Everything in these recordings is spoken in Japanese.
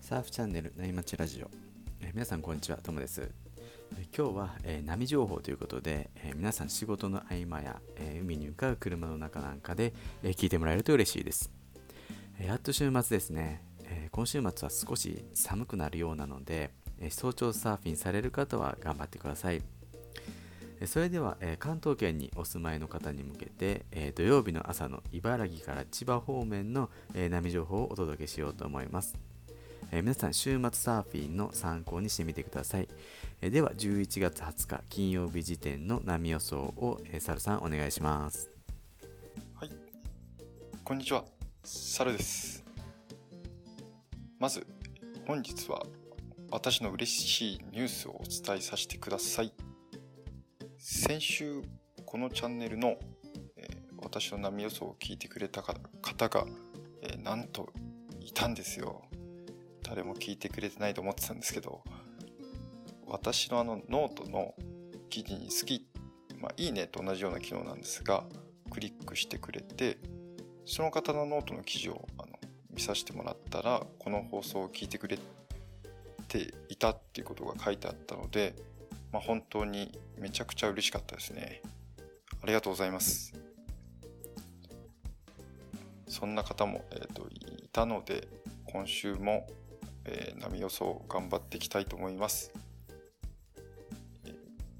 サーフチャンネルなまちラジオ、え皆さんこんにちは。ともです。え今日は、えー波情報ということで、えー皆さん仕事の合間や、えー海に向かう車の中なんかで、えー聞いてもらえると嬉しいです、えーやっと週末ですね、えー今週末は少し寒くなるようなので、えー早朝サーフィンされる方は頑張ってください。それでは、え関東圏にお住まいの方に向けて、え土曜日の朝の茨城から千葉方面の、え波情報をお届けしようと思いますえ皆さん週末サーフィンの参考にしてみてください、えでは11月20日金曜日時点の波予想を、えー、サルさんお願いしますはい。こんにちは。サルです。まず、本日は私の嬉しいニュースをお伝えさせてください。先週、このチャンネルの、えー私の波予想を聞いてくれた方が、えーなんといたんですよ。誰も聞いてくれてないと思ってたんですけど、私のあのノートの記事に好き、まあ、いいねと同じような機能なんですが、クリックしてくれてその方のノートの記事をあの見させてもらったらこの放送を聞いてくれていたっていうことが書いてあったので、まあ、本当にめちゃくちゃ嬉しかったですね。ありがとうございます。そんな方も、えー、といたので今週も、えー波予想頑張っていきたいと思います。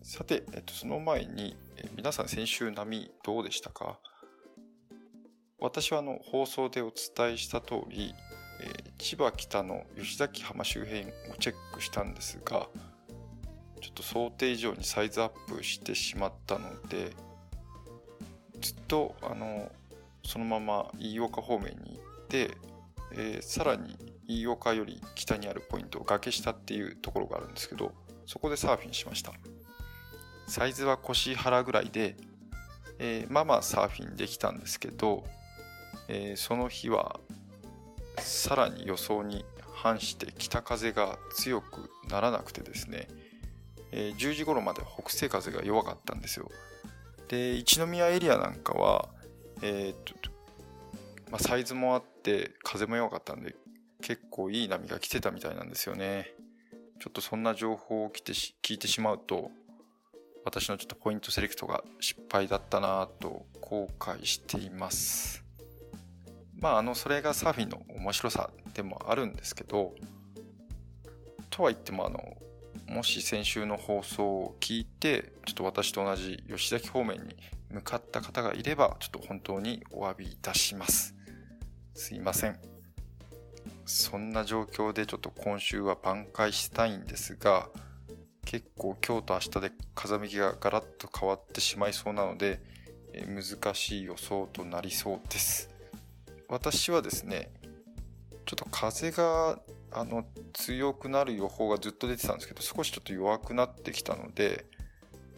さて、えっと、その前に、えー皆さん先週波どうでしたか？私はあの放送でお伝えした通り、えー千葉北の吉崎浜周辺をチェックしたんですがちょっと想定以上にサイズアップしてしまったのでずっとあのそのまま飯岡方面に行って、えーさらに飯岡より北にあるポイント崖下っていうところがあるんですけどそこでサーフィンしました。サイズは腰腹ぐらいで、えーまあまあサーフィンできたんですけど、えーその日はさらに予想に反して北風が強くならなくてですね、えー10時頃まで北西風が弱かったんですよで一宮エリアなんかは、えーっとまあ、サイズもあって風も弱かったんで結構いい波が来てたみたいなんですよねちょっとそんな情報を来て聞いてしまうと私のちょっとポイントセレクトが失敗だったなと後悔しています。まああのそれがサーフィンの面白さでもあるんですけどとは言ってもあのもし先週の放送を聞いてちょっと私と同じ吉崎方面に向かった方がいればちょっと本当にお詫びいたします。すいません。そんな状況でちょっと今週は挽回したいんですが結構今日と明日で風向きがガラッと変わってしまいそうなので、え難しい予想となりそうです。私はですね、ちょっと風があの強くなる予報がずっと出てたんですけど、少しちょっと弱くなってきたので、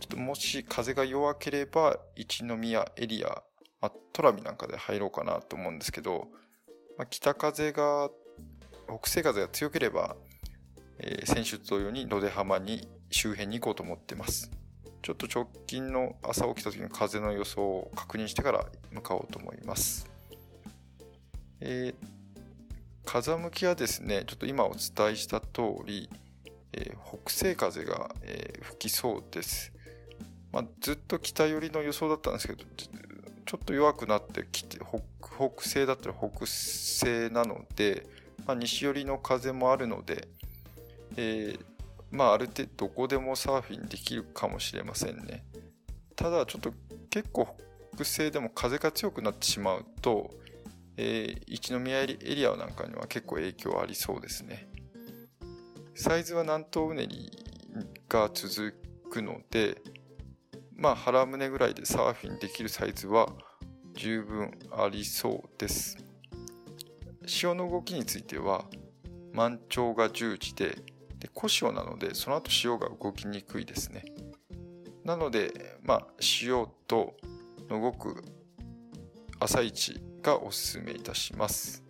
ちょっともし風が弱ければ一宮エリア、まあ、トラミなんかで入ろうかなと思うんですけど、まあ、北風が、北西風が強ければ、えー先週同様に野出浜に周辺に行こうと思ってます。ちょっと直近の朝起きた時の風の予想を確認してから向かおうと思います。えー風向きはですね、ちょっと今お伝えした通り、えー北西風が、えー吹きそうです。まあ、ずっと北寄りの予想だったんですけど、ちょっと弱くなってきて、北北西だったら北西なので、まあ、西寄りの風もあるので、えーまあある程度どこでもサーフィンできるかもしれませんね。ただちょっと結構北西でも風が強くなってしまうと、えー一宮エリアなんかには結構影響ありそうですね。サイズは南東うねりが続くので、まあ腹胸ぐらいでサーフィンできるサイズは十分ありそうです。潮の動きについては満潮が10時でで小潮なのでその後潮が動きにくいですねなのでまあ潮と動く朝一がおすすめいたします、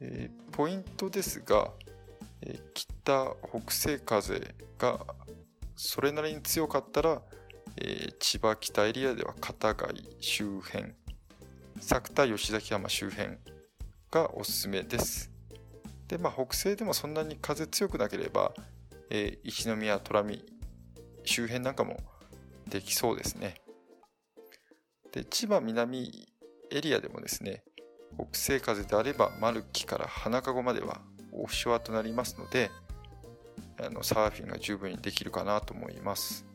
えーポイントですが、えー北北西風がそれなりに強かったら、えー千葉北エリアでは片貝周辺作田吉崎山周辺がおすすめです。でまあ北西でもそんなに風強くなければ、えー一宮虎見周辺なんかもできそうですね。で千葉南エリアでもですね北西風であれば丸木から花籠まではオフショアとなりますのであのサーフィンが十分にできるかなと思います。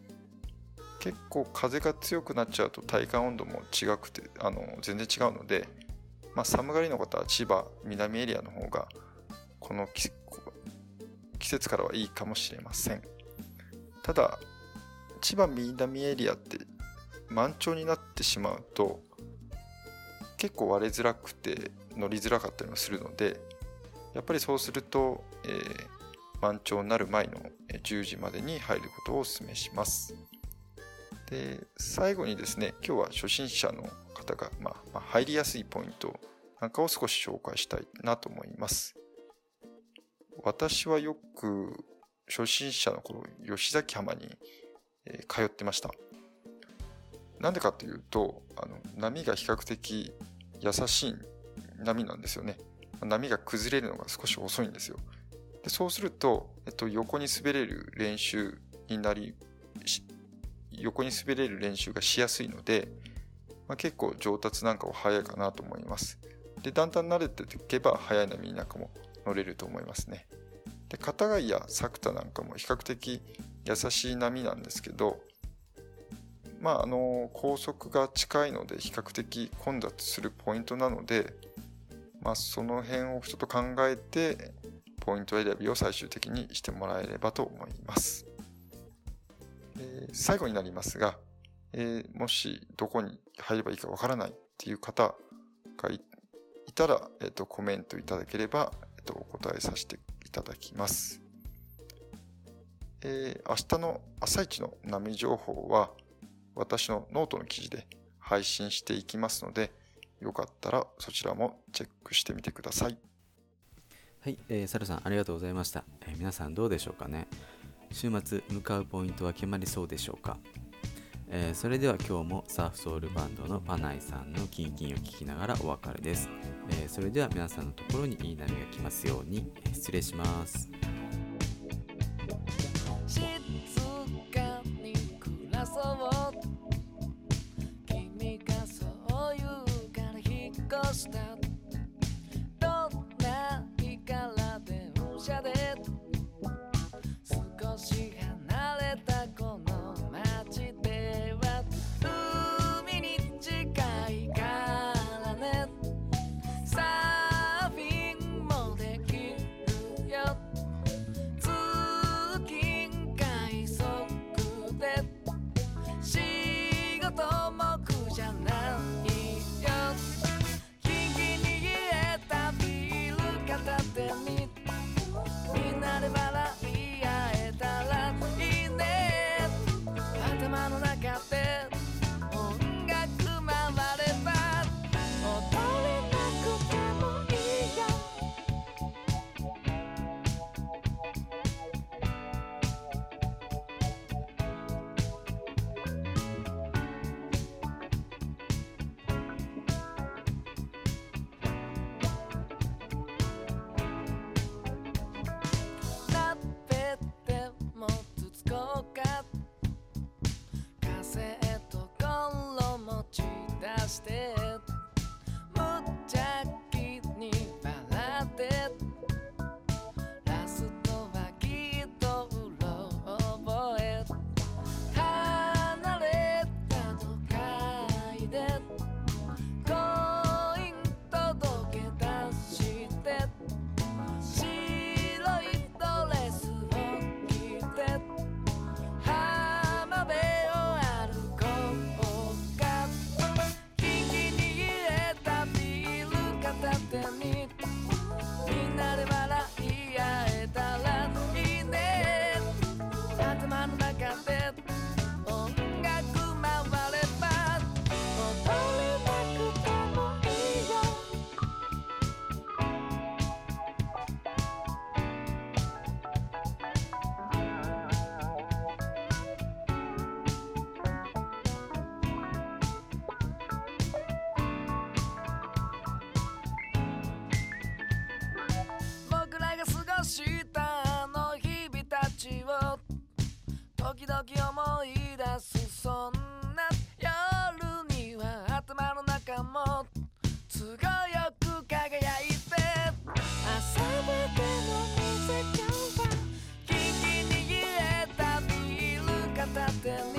結構風が強くなっちゃうと体感温度も違くてあの全然違うので、まあ、寒がりの方は千葉南エリアの方がこの季季節からはいいかもしれません。ただ千葉南エリアって満潮になってしまうと結構割れづらくて乗りづらかったりもするのでやっぱりそうすると、えー満潮になる前の10時までに入ることをお勧めします。で最後にですね今日は初心者の方が、まあまあ入りやすいポイントなんかを少し紹介したいなと思います。私はよく初心者の頃吉崎浜に、通ってました。なんでかというとあの波が比較的優しい波なんですよね。波が崩れるのが少し遅いんですよ。でそうすると、えっと、横に滑れる練習になり横に滑れる練習がしやすいので、まあ、結構上達なんかは早いかなと思います。でだんだん慣れていけば速い波なんかも乗れると思いますね。で片貝や作田なんかも比較的優しい波なんですけどまああの高速が近いので比較的混雑するポイントなので、まあ、その辺をちょっと考えてポイント選びを最終的にしてもらえればと思います。えー最後になりますが、えーもしどこに入ればいいかわからないっていう方がいたら、えーとコメントいただければ、えーとお答えさせていただきます。えー明日の朝一の波情報は私のノートの記事で配信していきますので、よかったらそちらもチェックしてみてください。はい、えー、サルさんありがとうございました、えー皆さんどうでしょうかね。週末向かうポイントは決まりそうでしょうか、えーそれでは今日もサーフソウルバンドのパナイさんのキンキンを聞きながらお別れです、えーそれでは皆さんのところにいい波が来ますように、えー失礼します。そ時々思い出すそんな夜には頭の中も都合よく輝いて。朝までの2時間はキンキンに冷えたビール片手に。